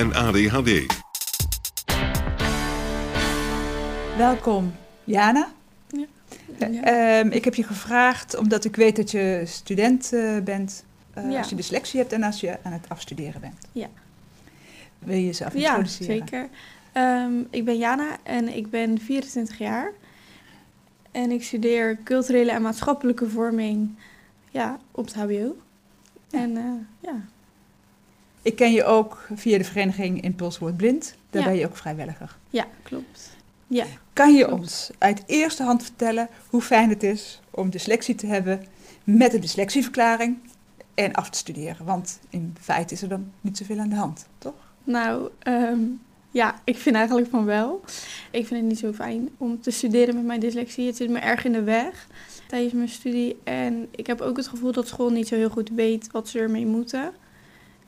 en ADHD. Welkom, Jana. Ja. Eh, ehm, ik heb je gevraagd omdat ik weet dat je student eh, bent. eh, Ja. Als je dyslexie hebt en als je aan het afstuderen bent. Ja. Wil je jezelf Ja, introduceren? zeker. Ehm, ik ben Jana en ik ben 24 jaar. En ik studeer culturele en maatschappelijke vorming ja, op het HBO. En eh, ja, Ik ken je ook via de vereniging Impuls Wordt Blind. Daar Ja. ben je ook vrijwilliger. ja, klopt. Ja. Kan je Klopt. ons uit eerste hand vertellen hoe fijn het is om dyslexie te hebben met een dyslexieverklaring en af te studeren? Want in feite is er dan niet zoveel aan de hand, toch? Nou, ehm, ja, ik vind eigenlijk van wel. Ik vind het niet zo fijn om te studeren met mijn dyslexie. Het zit me erg in de weg tijdens mijn studie. En ik heb ook het gevoel dat school niet zo heel goed weet wat ze ermee moeten.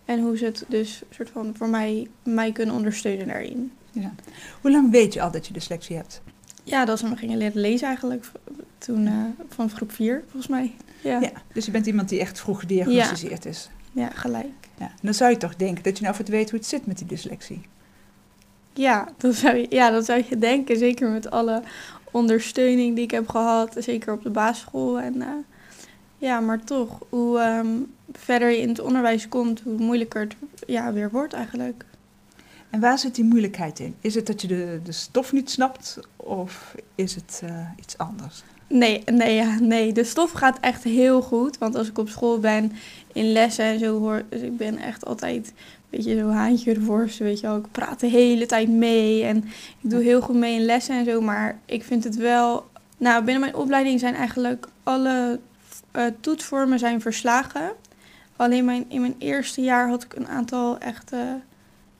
En hoe ze het dus soort van voor mij, mij kunnen ondersteunen daarin. Ja. Hoe lang weet je al dat je dyslexie hebt? Ja, dat ze me gingen leren lezen eigenlijk. Toen eh, van groep 4, volgens mij. Ja, Ja. Dus je bent iemand die echt vroeg gediagnosticeerd is. ja gelijk. Ja. Dan zou je toch denken dat je nou voor het weet hoe het zit met die dyslexie. Ja dat, zou je, ja, dat zou je denken. Zeker met alle ondersteuning die ik heb gehad. Zeker op de basisschool. En, eh, ja, maar toch, hoe ehm, verder je in het onderwijs komt, hoe moeilijker het ja, weer wordt eigenlijk. En waar zit die moeilijkheid in? Is het dat je de, de stof niet snapt of is het eh, iets anders? Nee, nee, ja, nee, de stof gaat echt heel goed. Want als ik op school ben, in lessen en zo hoor... Dus ik ben echt altijd een beetje zo haantje voorste, weet je wel. Ik praat de hele tijd mee en ik doe heel goed mee in lessen en zo. Maar ik vind het wel... Nou, binnen mijn opleiding zijn eigenlijk alle eh, toetsvormen zijn verslagen. Alleen mijn, in mijn eerste jaar had ik een aantal echt, eh,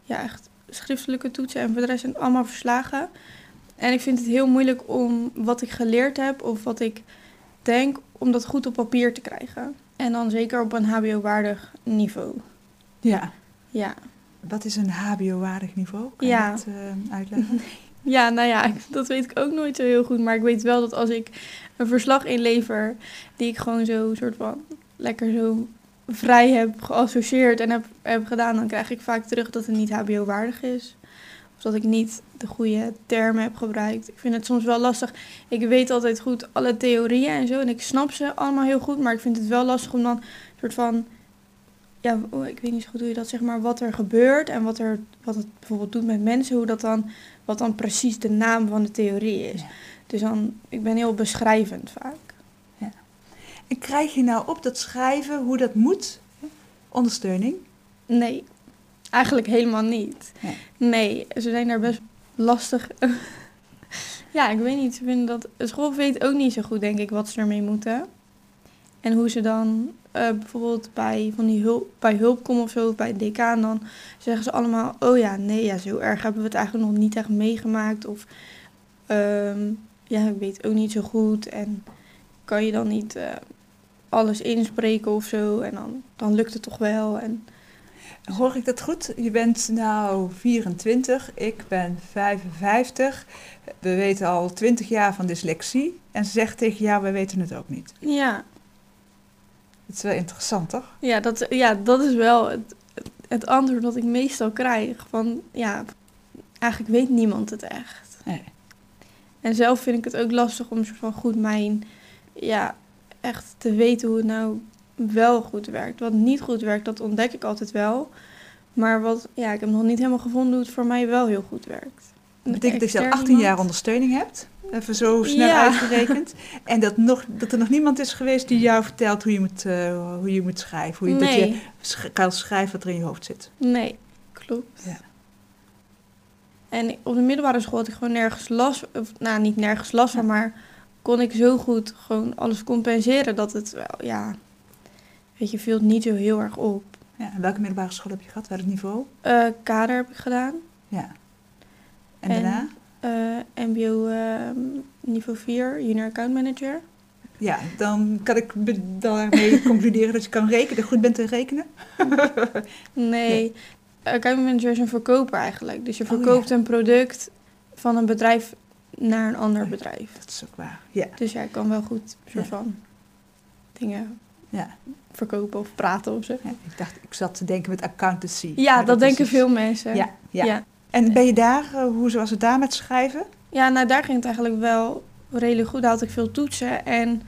ja, echt schriftelijke toetsen. En voor de rest zijn het allemaal verslagen. En ik vind het heel moeilijk om wat ik geleerd heb of wat ik denk, om dat goed op papier te krijgen. En dan zeker op een HBO-waardig niveau. Ja. Ja. Wat is een HBO-waardig niveau? Kan Ja. je dat eh, uitleggen? ja, nou ja, dat weet ik ook nooit zo heel goed. Maar ik weet wel dat als ik een verslag inlever, die ik gewoon zo soort van lekker zo vrij heb geassocieerd en heb, heb gedaan, dan krijg ik vaak terug dat het niet HBO-waardig is. Of dat ik niet de goede termen heb gebruikt. Ik vind het soms wel lastig. Ik weet altijd goed alle theorieën en zo. En ik snap ze allemaal heel goed. Maar ik vind het wel lastig om dan soort van. Ja, oh, ik weet niet zo goed hoe je dat zeg maar. Wat er gebeurt en wat, er, wat het bijvoorbeeld doet met mensen. Hoe dat dan. Wat dan precies de naam van de theorie is. Ja. Dus dan. Ik ben heel beschrijvend vaak. En krijg je nou op dat schrijven hoe dat moet? Ondersteuning? Nee, eigenlijk helemaal niet. Nee. Nee, ze zijn daar best lastig. ja, ik weet niet. Ze vinden dat. De school weet ook niet zo goed, denk ik, wat ze ermee moeten. En hoe ze dan eh, bijvoorbeeld bij, van die hulp, bij hulp komen of zo, bij het decaan, dan zeggen ze allemaal: Oh ja, nee, ja, zo erg hebben we het eigenlijk nog niet echt meegemaakt. Of ehm, ja, ik weet ook niet zo goed. En kan je dan niet eh, alles inspreken of zo? En dan, dan lukt het toch wel. En Hoor ik dat goed? Je bent nou 24, ik ben 55. We weten al 20 jaar van dyslexie. En ze zegt tegen jou, we weten het ook niet. ja, Het is wel interessant, toch? Ja, dat, ja, dat is wel het, het antwoord dat ik meestal krijg. Van ja, eigenlijk weet niemand het echt. Nee. En zelf vind ik het ook lastig om soort van goed mijn, ja, echt te weten hoe het nou wel goed werkt. Wat niet goed werkt, dat ontdek ik altijd wel. Maar wat, ja, ik heb nog niet helemaal gevonden hoe het voor mij wel heel goed werkt. Dat betekent dat je al Extern 18 jaar ondersteuning hebt. Even zo snel Ja. uitgerekend. En dat, nog, dat er nog niemand is geweest die jou vertelt hoe je moet, eh, hoe je moet schrijven. Hoe je, Dat je sch- kan schrijven wat er in je hoofd zit. nee, klopt. Ja. En op de middelbare school had ik gewoon nergens last, of, nou niet nergens last van, maar kon ik zo goed gewoon alles compenseren dat het wel, ja, weet je, viel het niet zo heel erg op. Ja, en welke middelbare school heb je gehad? Welk niveau? Eh, kader heb ik gedaan. Ja. En, En- daarna? Eh, MBO ehm, niveau 4, junior account manager. Ja, dan kan ik daarmee concluderen dat je kan rekenen, dat je goed bent in rekenen. Nee, account manager is een verkoper eigenlijk. Dus je Oh, ja. verkoopt een product van een bedrijf naar een ander ja. bedrijf. Dat is ook waar. Ja, Dus ja, ik kan wel goed soort Ja. van dingen ja. verkopen of praten of zo. ja. Ik dacht, ik zat te denken met accountancy. Ja, dat, is denken veel mensen. Ja, ja. En ben je daar, eh, hoe was het daar met schrijven? Ja, nou daar ging het eigenlijk wel redelijk goed. Daar had ik veel toetsen. En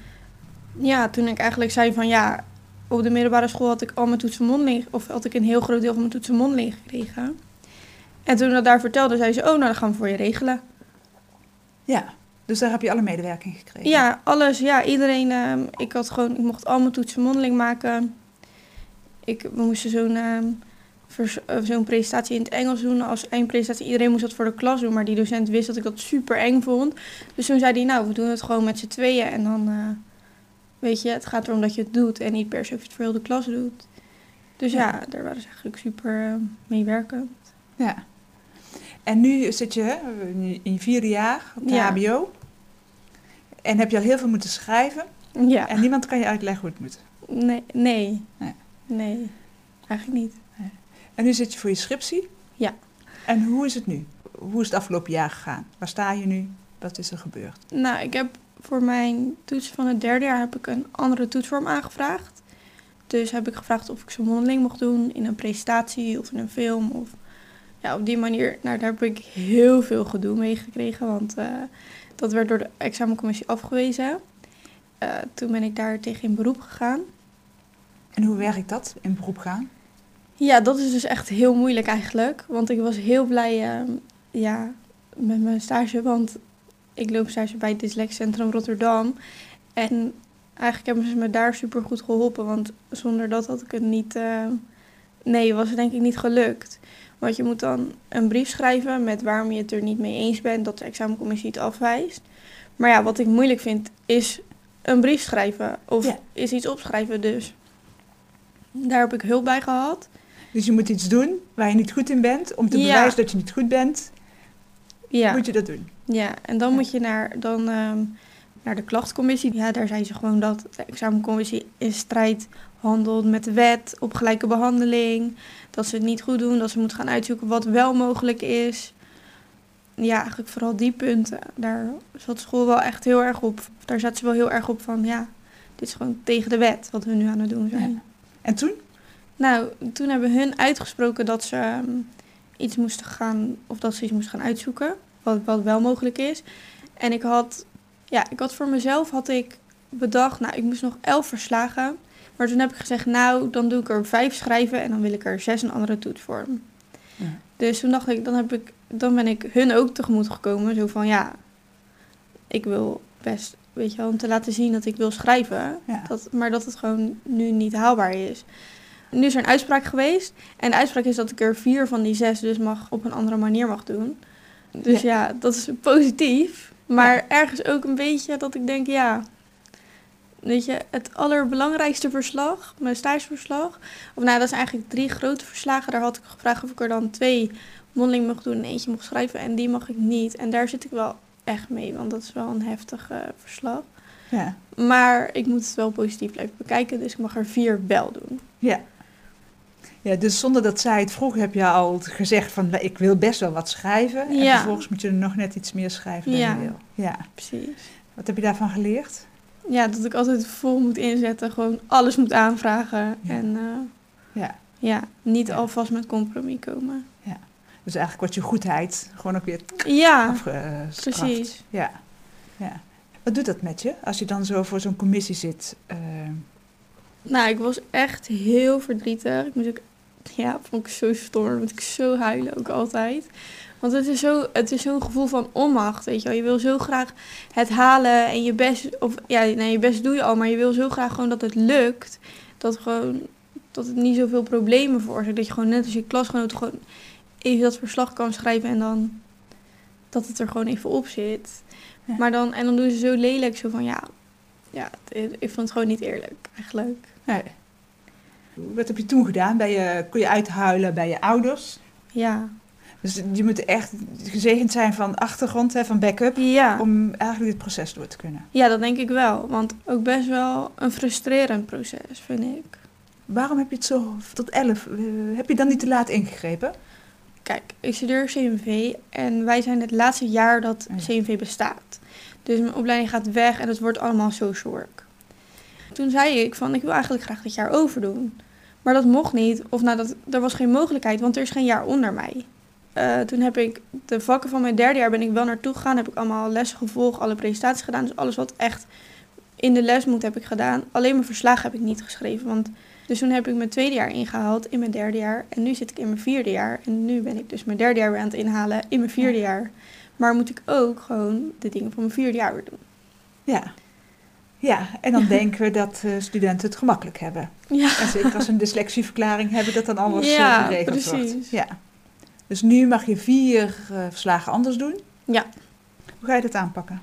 ja, toen ik eigenlijk zei van ja, op de middelbare school had ik al mijn toetsen mondeling, of had ik een heel groot deel van mijn toetsen mondeling gekregen. En toen ik dat daar vertelde, zei ze, oh nou, dan gaan we voor je regelen. Ja, dus daar heb je alle medewerking gekregen. Ja, alles. Ja, iedereen. ehm, ik had gewoon, ik mocht al mijn toetsen mondeling maken. Ik, we moesten zo'n eh, zo'n presentatie in het Engels doen als eindpresentatie. Iedereen moest dat voor de klas doen, maar die docent wist dat ik dat super eng vond. Dus toen zei hij, nou, we doen het gewoon met z'n tweeën. En dan, eh, weet je, het gaat erom dat je het doet en niet per se of je het voor heel de klas doet. Dus ja, Ja. daar waren ze eigenlijk super eh, mee werken. Ja. En nu zit je in je vierde jaar op de Ja. HBO. En heb je al heel veel moeten schrijven. Ja, En niemand kan je uitleggen hoe het moet. nee, nee, Nee. nee, eigenlijk niet. En nu zit je voor je scriptie. Ja. En hoe is het nu? Hoe is het afgelopen jaar gegaan? Waar sta je nu? Wat is er gebeurd? Nou, ik heb voor mijn toets van het derde jaar heb ik een andere toetsvorm aangevraagd. Dus heb ik gevraagd of ik zo'n mondeling mocht doen in een presentatie of in een film. Of ja, op die manier. Nou, daar heb ik heel veel gedoe mee gekregen, want eh, dat werd door de examencommissie afgewezen. Eh, toen ben ik daar tegen in beroep gegaan. En hoe werkt dat, in beroep gaan? Ja, dat is dus echt heel moeilijk eigenlijk. Want ik was heel blij ehm, ja, met mijn stage. Want ik loop stage bij het Dyslexcentrum Rotterdam. En eigenlijk hebben ze me daar super goed geholpen. Want zonder dat had ik het niet... eh, nee, was het denk ik niet gelukt. Want je moet dan een brief schrijven met waarom je het er niet mee eens bent. Dat de examencommissie het afwijst. Maar ja, wat ik moeilijk vind is een brief schrijven. Of Ja. is iets opschrijven. Dus daar heb ik hulp bij gehad. Dus je moet iets doen waar je niet goed in bent. Om te Ja. bewijzen dat je niet goed bent, Ja, moet je dat doen. ja. en dan Ja. moet je naar, dan, ehm, naar de klachtcommissie. Ja, daar zei ze gewoon dat de examencommissie in strijd handelt met de wet op gelijke behandeling. Dat ze het niet goed doen, dat ze moeten gaan uitzoeken wat wel mogelijk is. Ja, eigenlijk vooral die punten. Daar zat school wel echt heel erg op. Daar zat ze wel heel erg op van, ja, dit is gewoon tegen de wet wat we nu aan het doen zijn. Ja. En toen? Nou, toen hebben hun uitgesproken dat ze ehm, iets moesten gaan, of dat ze iets moesten gaan uitzoeken, wat, wat wel mogelijk is. En ik had, ja, ik had voor mezelf had ik bedacht, nou, ik moest nog elf verslagen. Maar toen heb ik gezegd, nou, dan doe ik er vijf schrijven en dan wil ik er zes een andere toets voor. Ja. Dus toen dacht ik, dan, heb ik, dan ben ik hun ook tegemoet gekomen. Zo van, ja, ik wil best, weet je wel, om te laten zien dat ik wil schrijven. Ja. Dat, maar dat het gewoon nu niet haalbaar is. Nu is er een uitspraak geweest. En de uitspraak is dat ik er vier van die zes dus mag op een andere manier mag doen. Dus ja, dat is positief. Maar ergens ook een beetje dat ik denk, ja... Weet je, het allerbelangrijkste verslag, mijn stageverslag... Of nou, dat is eigenlijk drie grote verslagen. Daar had ik gevraagd of ik er dan twee mondeling mocht doen en eentje mocht schrijven. En die mag ik niet. En daar zit ik wel echt mee, want dat is wel een heftig verslag. Ja. Maar ik moet het wel positief blijven bekijken, dus ik mag er vier wel doen. Ja. Ja, dus zonder dat zij het vroeg, heb je al gezegd van "Nou, ik wil best wel wat schrijven. En Ja. vervolgens moet je er nog net iets meer schrijven dan Ja. je wil. Ja. Precies. Wat heb je daarvan geleerd? Ja, dat ik altijd vol moet inzetten, gewoon alles moet aanvragen. Ja. En eh, Ja. ja, niet Ja. alvast met compromis komen. Dus eigenlijk wordt je goedheid gewoon ook weer Ja, afgestraft. precies. Ja. ja. Wat doet dat met je als je dan zo voor zo'n commissie zit? eh, Nou, ik was echt heel verdrietig. Ik moest ook Ja, vond ik zo stom. Dan moet ik zo huilen ook altijd. Want het is zo, het is zo'n gevoel van onmacht, weet je wel. Je wil zo graag het halen en je best... Of ja, nee, je best doe je al, maar je wil zo graag gewoon dat het lukt. Dat, gewoon, dat het niet zoveel problemen veroorzaakt. Dat je gewoon net als je klasgenoot gewoon even dat verslag kan schrijven en dan... Dat het er gewoon even op zit. Ja. Maar dan, en dan doen ze zo lelijk, zo van ja... Ja, ik vond het gewoon niet eerlijk, eigenlijk. Nee. Wat heb je toen gedaan? Ben je, kon je uithuilen bij je ouders? Ja. Dus je moet echt gezegend zijn van achtergrond, hè, van backup, Ja. om eigenlijk dit proces door te kunnen. Ja, dat denk ik wel. Want ook best wel een frustrerend proces, vind ik. Waarom heb je het zo tot 11? eh, heb je dan niet te laat ingegrepen? Kijk, ik studeer CMV en wij zijn het laatste jaar dat. CMV bestaat. Dus mijn opleiding gaat weg en het wordt allemaal social work. Toen zei ik van, ik wil eigenlijk graag dit jaar overdoen. Maar dat mocht niet, of nou, dat, er was geen mogelijkheid, want er is geen jaar onder mij. Eh, toen heb ik de vakken van mijn derde jaar ben ik wel naartoe gegaan. Heb ik allemaal lessen gevolgd, alle presentaties gedaan. Dus alles wat echt in de les moet heb ik gedaan. Alleen mijn verslagen heb ik niet geschreven. Want, dus toen heb ik mijn tweede jaar ingehaald in mijn derde jaar. En nu zit ik in mijn vierde jaar. En nu ben ik dus mijn derde jaar weer aan het inhalen in mijn vierde jaar. Maar moet ik ook gewoon de dingen van mijn vierde jaar weer doen. Ja. Ja, en dan denken we dat eh, studenten het gemakkelijk hebben. Ja, En zeker als ze een dyslexieverklaring hebben, dat dan alles geregeld wordt. precies. Ja. Dus nu mag je vier eh, verslagen anders doen. Ja. Hoe ga je dat aanpakken?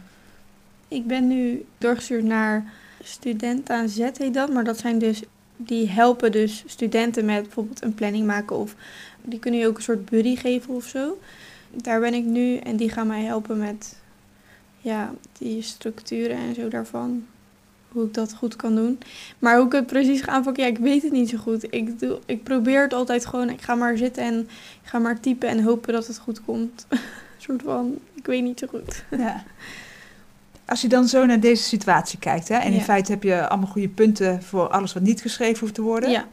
ik ben nu doorgestuurd naar Student aan Z heet dat. Maar dat zijn dus, die helpen dus studenten met bijvoorbeeld een planning maken. Of die kunnen je ook een soort buddy geven of zo. Daar ben ik nu en die gaan mij helpen met ja, die structuren en zo daarvan. Hoe ik dat goed kan doen. Maar hoe ik het precies ga aanpakken, ja, ik weet het niet zo goed. Ik, doe, ik probeer het altijd gewoon. Ik ga maar zitten en ik ga maar typen en hopen dat het goed komt. een soort van, ik weet niet zo goed. Ja. Als je dan zo naar deze situatie kijkt, hè, en in Ja. feite heb je allemaal goede punten voor alles wat niet geschreven hoeft te worden. Ja.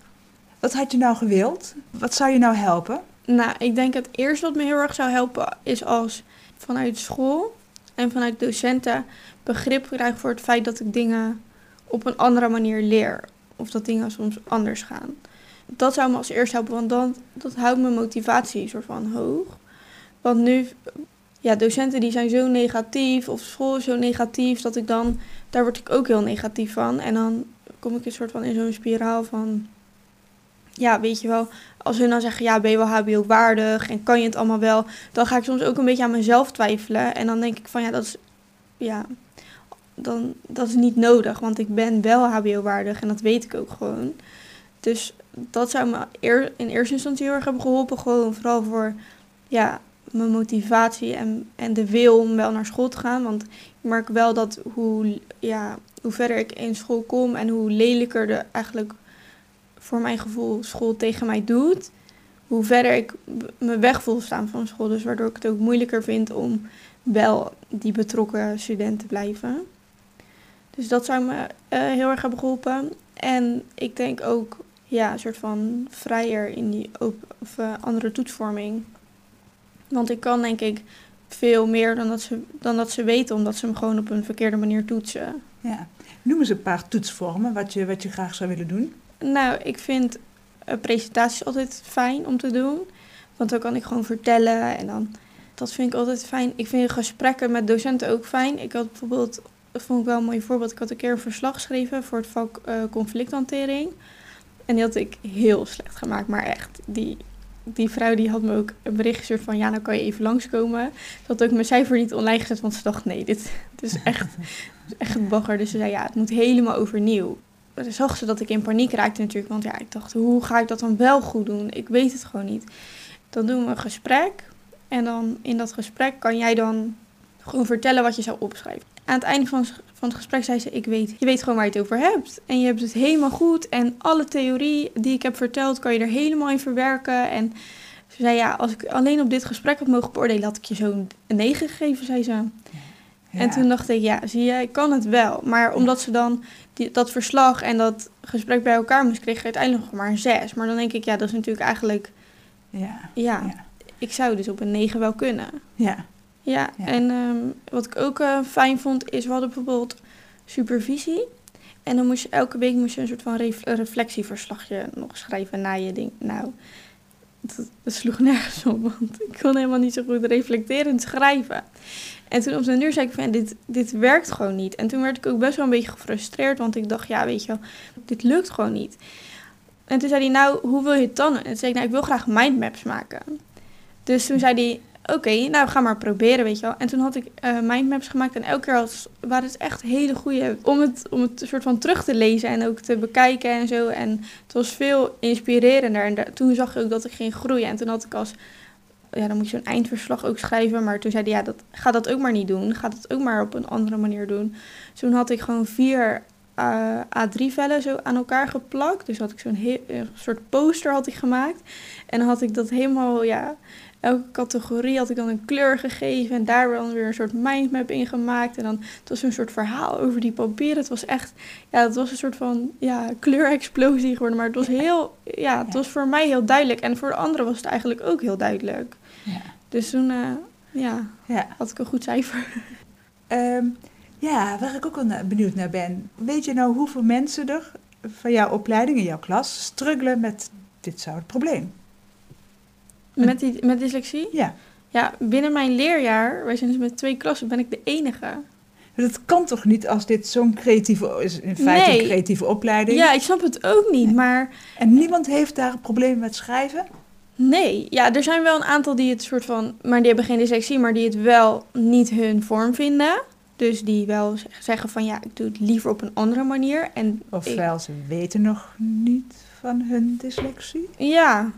Wat had je nou gewild? Wat zou je nou helpen? Nou, ik denk het eerste wat me heel erg zou helpen is als vanuit school en vanuit docenten begrip krijg voor het feit dat ik dingen op een andere manier leer. Of dat dingen soms anders gaan. Dat zou me als eerste helpen, want dan, dat houdt mijn motivatie soort van hoog. Want nu, ja, docenten die zijn zo negatief of school is zo negatief dat ik dan, daar word ik ook heel negatief van. En dan kom ik een soort van in zo'n spiraal van, ja, weet je wel, als hun dan zeggen, ja, ben je wel HBO-waardig en kan je het allemaal wel, dan ga ik soms ook een beetje aan mezelf twijfelen. En dan denk ik van, ja, dat is, ja, dan, dat is niet nodig, want ik ben wel HBO-waardig en dat weet ik ook gewoon. Dus dat zou me in eerste instantie heel erg hebben geholpen, gewoon vooral voor, ja, mijn motivatie en, en de wil om wel naar school te gaan. Want ik merk wel dat hoe, ja, hoe verder ik in school kom en hoe lelijker de eigenlijk voor mijn gevoel school tegen mij doet, hoe verder ik me weg voel staan van school. Dus waardoor ik het ook moeilijker vind om wel die betrokken student te blijven. Dus dat zou me eh, heel erg hebben geholpen. En ik denk ook ja, een soort van vrijer in die of, eh, andere toetsvorming. Want ik kan denk ik veel meer dan dat, ze, dan dat ze weten, omdat ze me gewoon op een verkeerde manier toetsen. Ja. Noem eens een paar toetsvormen wat je, wat je graag zou willen doen. Nou, ik vind eh, presentaties altijd fijn om te doen. Want dan kan ik gewoon vertellen en dan... Dat vind ik altijd fijn. Ik vind gesprekken met docenten ook fijn. Ik had bijvoorbeeld, dat vond ik wel een mooi voorbeeld. Ik had een keer een verslag geschreven voor het vak eh, conflicthantering. En die had ik heel slecht gemaakt. Maar echt, die, die vrouw die had me ook een bericht gestuurd van... Ja, nou kan je even langskomen. Ze had ook mijn cijfer niet online gezet, want ze dacht... Nee, dit, dit is echt, dit is echt bagger. Dus ze zei, ja, het moet helemaal overnieuw dan zag ze dat ik in paniek raakte natuurlijk. Want ja, ik dacht, hoe ga ik dat dan wel goed doen? Ik weet het gewoon niet. Dan doen we een gesprek. En dan in dat gesprek kan jij dan gewoon vertellen wat je zou opschrijven. Aan het einde van, van het gesprek zei ze, ik weet, je weet gewoon waar je het over hebt. En je hebt het helemaal goed. En alle theorie die ik heb verteld, kan je er helemaal in verwerken. En ze zei, ja, als ik alleen op dit gesprek had mogen beoordelen, had ik je zo'n 9 gegeven, zei ze. Ja. En toen dacht ik, ja, zie je, ik kan het wel. Maar omdat ze dan die, dat verslag en dat gesprek bij elkaar moest, kreeg ik uiteindelijk nog maar een 6. Maar dan denk ik, ja, dat is natuurlijk eigenlijk, Ja. ja, Ja. ik zou dus op een 9 wel kunnen. Ja. Ja, Ja. en ehm, wat ik ook eh, fijn vond, is we hadden bijvoorbeeld supervisie. En dan moest je elke week moest je een soort van ref- reflectieverslagje nog schrijven na je ding. Nou, dat, dat sloeg nergens op, want ik kon helemaal niet zo goed reflecterend schrijven. En toen op de duur zei ik van, dit, dit werkt gewoon niet. En toen werd ik ook best wel een beetje gefrustreerd, want ik dacht, ja, weet je wel, dit lukt gewoon niet. En toen zei hij, nou, hoe wil je het dan? En toen zei ik, nou, ik wil graag mindmaps maken. Dus toen zei hij, oké, nou, ga maar proberen, weet je wel. En toen had ik eh, mindmaps gemaakt en elke keer was, waren het echt hele goede... Om het, om het soort van terug te lezen en ook te bekijken en zo. En het was veel inspirerender. En toen zag ik ook dat ik ging groeien. En toen had ik als... Ja, dan moet je zo'n eindverslag ook schrijven. Maar toen zei hij, ja, dat, ga dat ook maar niet doen. Ga dat ook maar op een andere manier doen. Toen had ik gewoon vier eh, A3-vellen zo aan elkaar geplakt. Dus had ik zo'n soort poster had ik gemaakt. En dan had ik dat helemaal, ja, elke categorie had ik dan een kleur gegeven. En daar dan weer een soort mindmap in gemaakt. En dan, het was een soort verhaal over die papieren. Het was echt, ja, het was een soort van, ja, kleurexplosie geworden. Maar het was heel, ja, het was voor mij heel duidelijk. En voor de anderen was het eigenlijk ook heel duidelijk. Ja. Dus toen, eh, ja, Ja. had ik een goed cijfer. Ehm, ja, waar ik ook wel benieuwd naar ben. Weet je nou hoeveel mensen er van jouw opleiding in jouw klas struggelen met dit soort probleem? Met, die, met dyslexie? Ja. Ja, binnen mijn leerjaar, wij zijn dus met twee klassen, ben ik de enige. Dat kan toch niet als dit zo'n creatieve, is in feite Nee. een creatieve opleiding. Ja, ik snap het ook niet, maar En niemand heeft daar een probleem met schrijven? nee. Ja, er zijn wel een aantal die het soort van, maar die hebben geen dyslexie, maar die het wel niet hun vorm vinden. Dus die wel zeggen van ja, ik doe het liever op een andere manier. En Ofwel, ze weten nog niet van hun dyslexie. ja,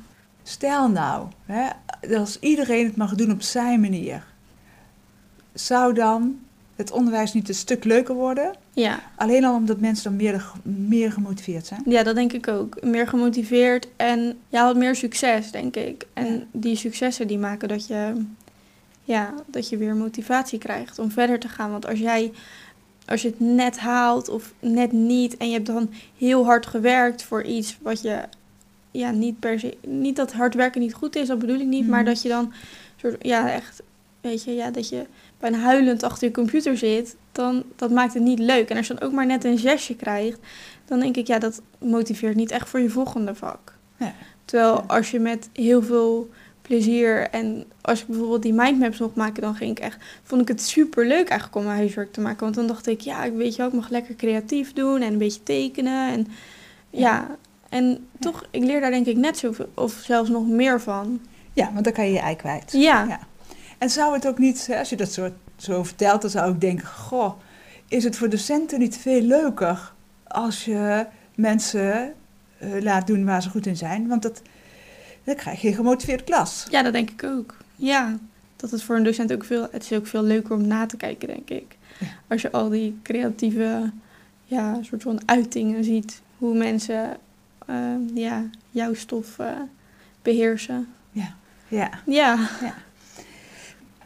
Stel nou, hè, als iedereen het mag doen op zijn manier, zou dan het onderwijs niet een stuk leuker worden? ja, Alleen al omdat mensen dan meer, meer gemotiveerd zijn? ja, dat denk ik ook. Meer gemotiveerd en ja, wat meer succes, denk ik. En Ja. die successen die maken dat je, ja, dat je weer motivatie krijgt om verder te gaan. Want als jij als je het net haalt of net niet en je hebt dan heel hard gewerkt voor iets wat je ja niet per se niet dat hard werken niet goed is dat bedoel ik niet maar Mhm. dat je dan soort ja echt weet je ja dat je bijna huilend achter je computer zit dan dat maakt het niet leuk en als je dan ook maar net een zesje krijgt dan denk ik ja dat motiveert niet echt voor je volgende vak Ja. terwijl Ja. als je met heel veel plezier en als ik bijvoorbeeld die mindmaps mocht maken dan ging ik echt vond ik het super leuk eigenlijk om mijn huiswerk te maken want dan dacht ik ja ik weet je wel ik mag lekker creatief doen en een beetje tekenen en ja, Ja. En toch ik leer daar denk ik net zoveel of zelfs nog meer van Ja, want dan kan je je ei kwijt. ja Ja. En zou het ook niet, als je dat zo, zo vertelt, dan zou ik denken: Goh, is het voor docenten niet veel leuker als je mensen eh, laat doen waar ze goed in zijn? Want dat, dan krijg je een gemotiveerde klas. Ja, dat denk ik ook. Ja, dat het voor een docent ook veel... Het is ook veel leuker om na te kijken, denk ik. Ja. Als je al die creatieve, ja, soort van uitingen ziet. Hoe mensen, ja, jouw stof eh, beheersen. Ja. Ja,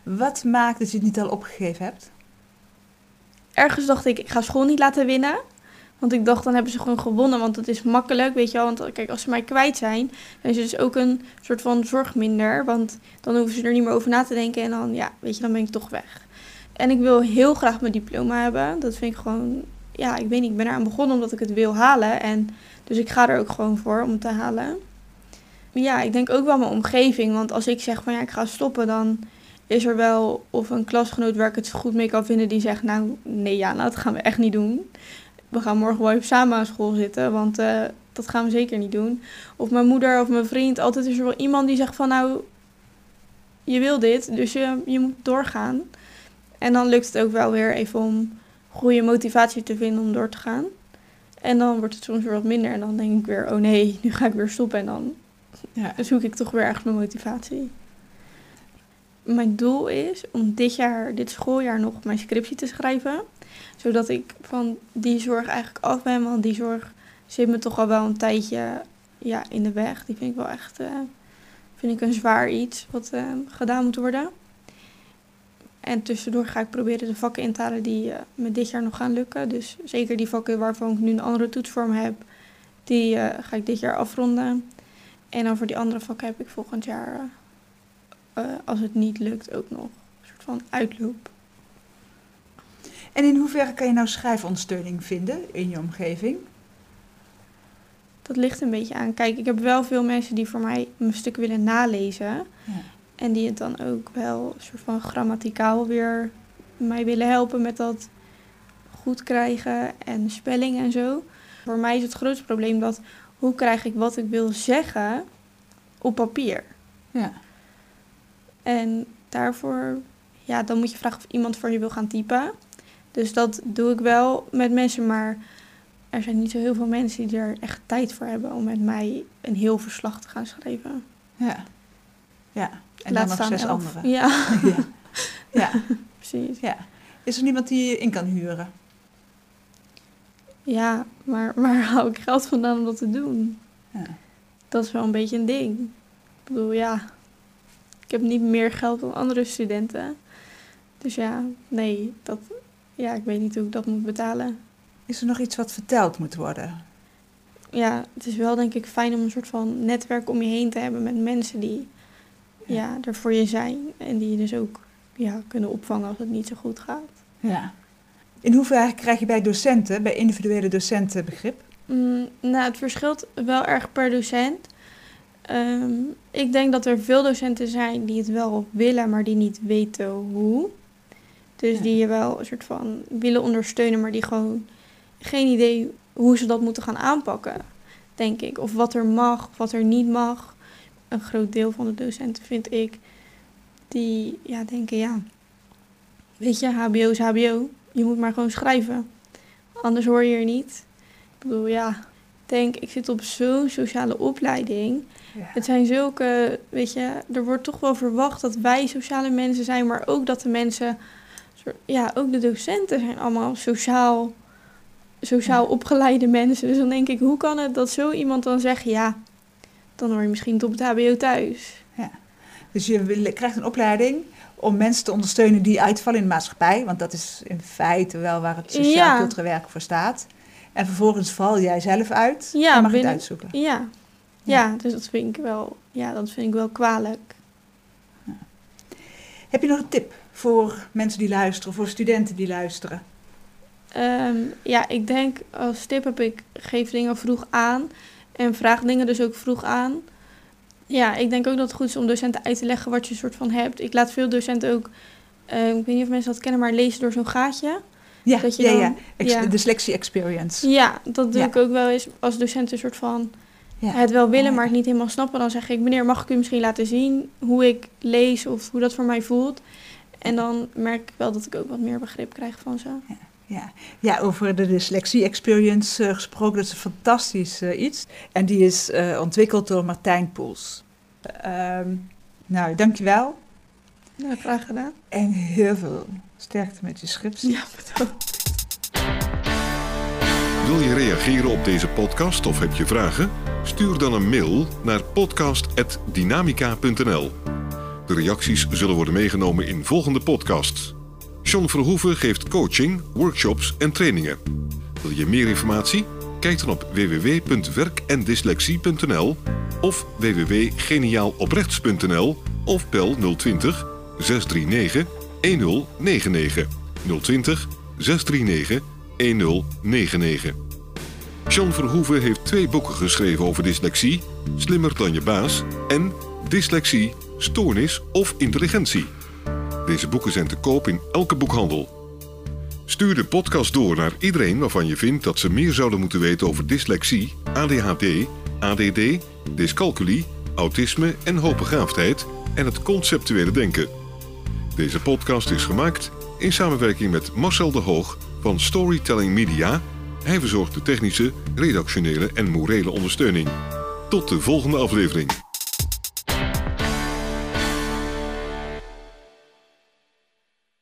Wat maakt dat je het niet al opgegeven hebt? ergens dacht ik, ik ga school niet laten winnen. Want ik dacht, dan hebben ze gewoon gewonnen, want het is makkelijk, weet je wel. Want kijk, als ze mij kwijt zijn, dan is het dus ook een soort van zorg minder. Want dan hoeven ze er niet meer over na te denken en dan, ja, weet je, dan ben ik toch weg. En ik wil heel graag mijn diploma hebben. Dat vind ik gewoon, ja, ik weet niet, ik ben eraan begonnen omdat ik het wil halen. En dus ik ga er ook gewoon voor om het te halen. Ja, ik denk ook wel mijn omgeving, want als ik zeg van ja, ik ga stoppen, dan is er wel of een klasgenoot waar ik het goed mee kan vinden die zegt, nou nee ja, nou, dat gaan we echt niet doen. We gaan morgen wel even samen aan school zitten, want eh, dat gaan we zeker niet doen. Of mijn moeder of mijn vriend, altijd is er wel iemand die zegt van nou, je wil dit, dus je, je moet doorgaan. En dan lukt het ook wel weer even om goede motivatie te vinden om door te gaan. En dan wordt het soms weer wat minder en dan denk ik weer, oh nee, nu ga ik weer stoppen en dan Ja. zoek ik toch weer ergens mijn motivatie. Mijn doel is om dit jaar, dit schooljaar nog mijn scriptie te schrijven. Zodat ik van die zorg eigenlijk af ben. Want die zorg zit me toch al wel een tijdje ja, in de weg. Die vind ik wel echt eh, vind ik een zwaar iets wat eh, gedaan moet worden. En tussendoor ga ik proberen de vakken in te halen die eh, me dit jaar nog gaan lukken. Dus zeker die vakken waarvan ik nu een andere toetsvorm heb, die eh, ga ik dit jaar afronden. En dan voor die andere vakken heb ik volgend jaar, eh, als het niet lukt, ook nog een soort van uitloop. En in hoeverre kan je nou schrijfondersteuning vinden in je omgeving? Dat ligt een beetje aan. Kijk, ik heb wel veel mensen die voor mij mijn stuk willen nalezen. Ja. En die het dan ook wel een soort van grammaticaal weer mij willen helpen met dat goed krijgen en spelling en zo. Voor mij is het grootste probleem dat hoe krijg ik wat ik wil zeggen op papier. Ja. En daarvoor, ja, dan moet je vragen of iemand voor je wil gaan typen. Dus dat doe ik wel met mensen, maar er zijn niet zo heel veel mensen die er echt tijd voor hebben om met mij een heel verslag te gaan schrijven. Ja. Ja. En Laat dan nog zes elf. anderen. Ja, Ja. ja. precies. ja. Is er niemand die je in kan huren? Ja, maar waar hou ik geld vandaan om dat te doen? Ja. Dat is wel een beetje een ding. Ik bedoel, ja, ik heb niet meer geld dan andere studenten. Dus ja, nee, dat, ja, ik weet niet hoe ik dat moet betalen. Is er nog iets wat verteld moet worden? Ja, het is wel denk ik fijn om een soort van netwerk om je heen te hebben met mensen die ja, er voor je zijn. En die je dus ook ja, kunnen opvangen als het niet zo goed gaat. Ja. In hoeverre krijg je bij docenten, bij individuele docenten begrip? Mm, nou, het verschilt wel erg per docent. Ehm, ik denk dat er veel docenten zijn die het wel willen, maar die niet weten hoe. Dus Ja. die je wel een soort van willen ondersteunen, maar die gewoon geen idee hoe ze dat moeten gaan aanpakken, denk ik. Of wat er mag, of wat er niet mag. Een groot deel van de docenten vind ik, die ja, denken, ja, weet je, HBO is HBO. Je moet maar gewoon schrijven. Anders hoor je er niet. Ik bedoel, ja, ik denk, ik zit op zo'n sociale opleiding. Ja. Het zijn zulke, weet je, er wordt toch wel verwacht dat wij sociale mensen zijn, maar ook dat de mensen, ja, ook de docenten zijn allemaal sociaal, sociaal Ja. opgeleide mensen. Dus dan denk ik, hoe kan het dat zo iemand dan zegt, ja, dan hoor je misschien op het HBO thuis. Dus je krijgt een opleiding om mensen te ondersteunen die uitvallen in de maatschappij. Want dat is in feite wel waar het Ja. sociaal-cultureel werk voor staat. En vervolgens val jij zelf uit Ja, en mag je het uitzoeken. Ja. ja, dus dat vind ik wel, ja, dat vind ik wel kwalijk. Heb je nog een tip voor mensen die luisteren, voor studenten die luisteren? Ehm, ja, ik denk als tip heb ik geef dingen vroeg aan en vraag dingen dus ook vroeg aan. Ja, ik denk ook dat het goed is om docenten uit te leggen wat je soort van hebt. Ik laat veel docenten ook, eh, ik weet niet of mensen dat kennen, maar lezen door zo'n gaatje. Ja, Dat je ja, dan- ja. Ex- ja. Dyslexie experience. Ja, dat doe Ja. ik ook wel eens als docenten een soort van Ja. het wel willen, maar het niet helemaal snappen. Dan zeg ik, meneer, mag ik u misschien laten zien hoe ik lees of hoe dat voor mij voelt? En dan merk ik wel dat ik ook wat meer begrip krijg van ze. Ja. ja, over de dyslexie experience eh, gesproken, dat is een fantastisch eh, iets. En die is eh, ontwikkeld door Martijn Poels. Ehm nou, dankjewel. Nou, graag gedaan. En heel veel sterkte met je scriptie. Ja, bedankt. Wil je reageren op deze podcast of heb je vragen? Stuur dan een mail naar podcast.dynamica.nl. De reacties zullen worden meegenomen in volgende podcasts. John Verhoeven geeft coaching, workshops en trainingen. Wil je meer informatie? Kijk dan op www.werkendyslexie.nl of www.geniaaloprechts.nl of bel 020 639 1099 020 639 1099. John Verhoeven heeft twee boeken geschreven over dyslexie, Slimmer dan je baas en Dyslexie, Stoornis of Intelligentie. Deze boeken zijn te koop in elke boekhandel. Stuur de podcast door naar iedereen waarvan je vindt dat ze meer zouden moeten weten over dyslexie, ADHD, ADD, dyscalculie, autisme en hoogbegaafdheid en het conceptuele denken. Deze podcast is gemaakt in samenwerking met Marcel de Hoog van Storytelling Media. Hij verzorgt de technische, redactionele en morele ondersteuning. Tot de volgende aflevering.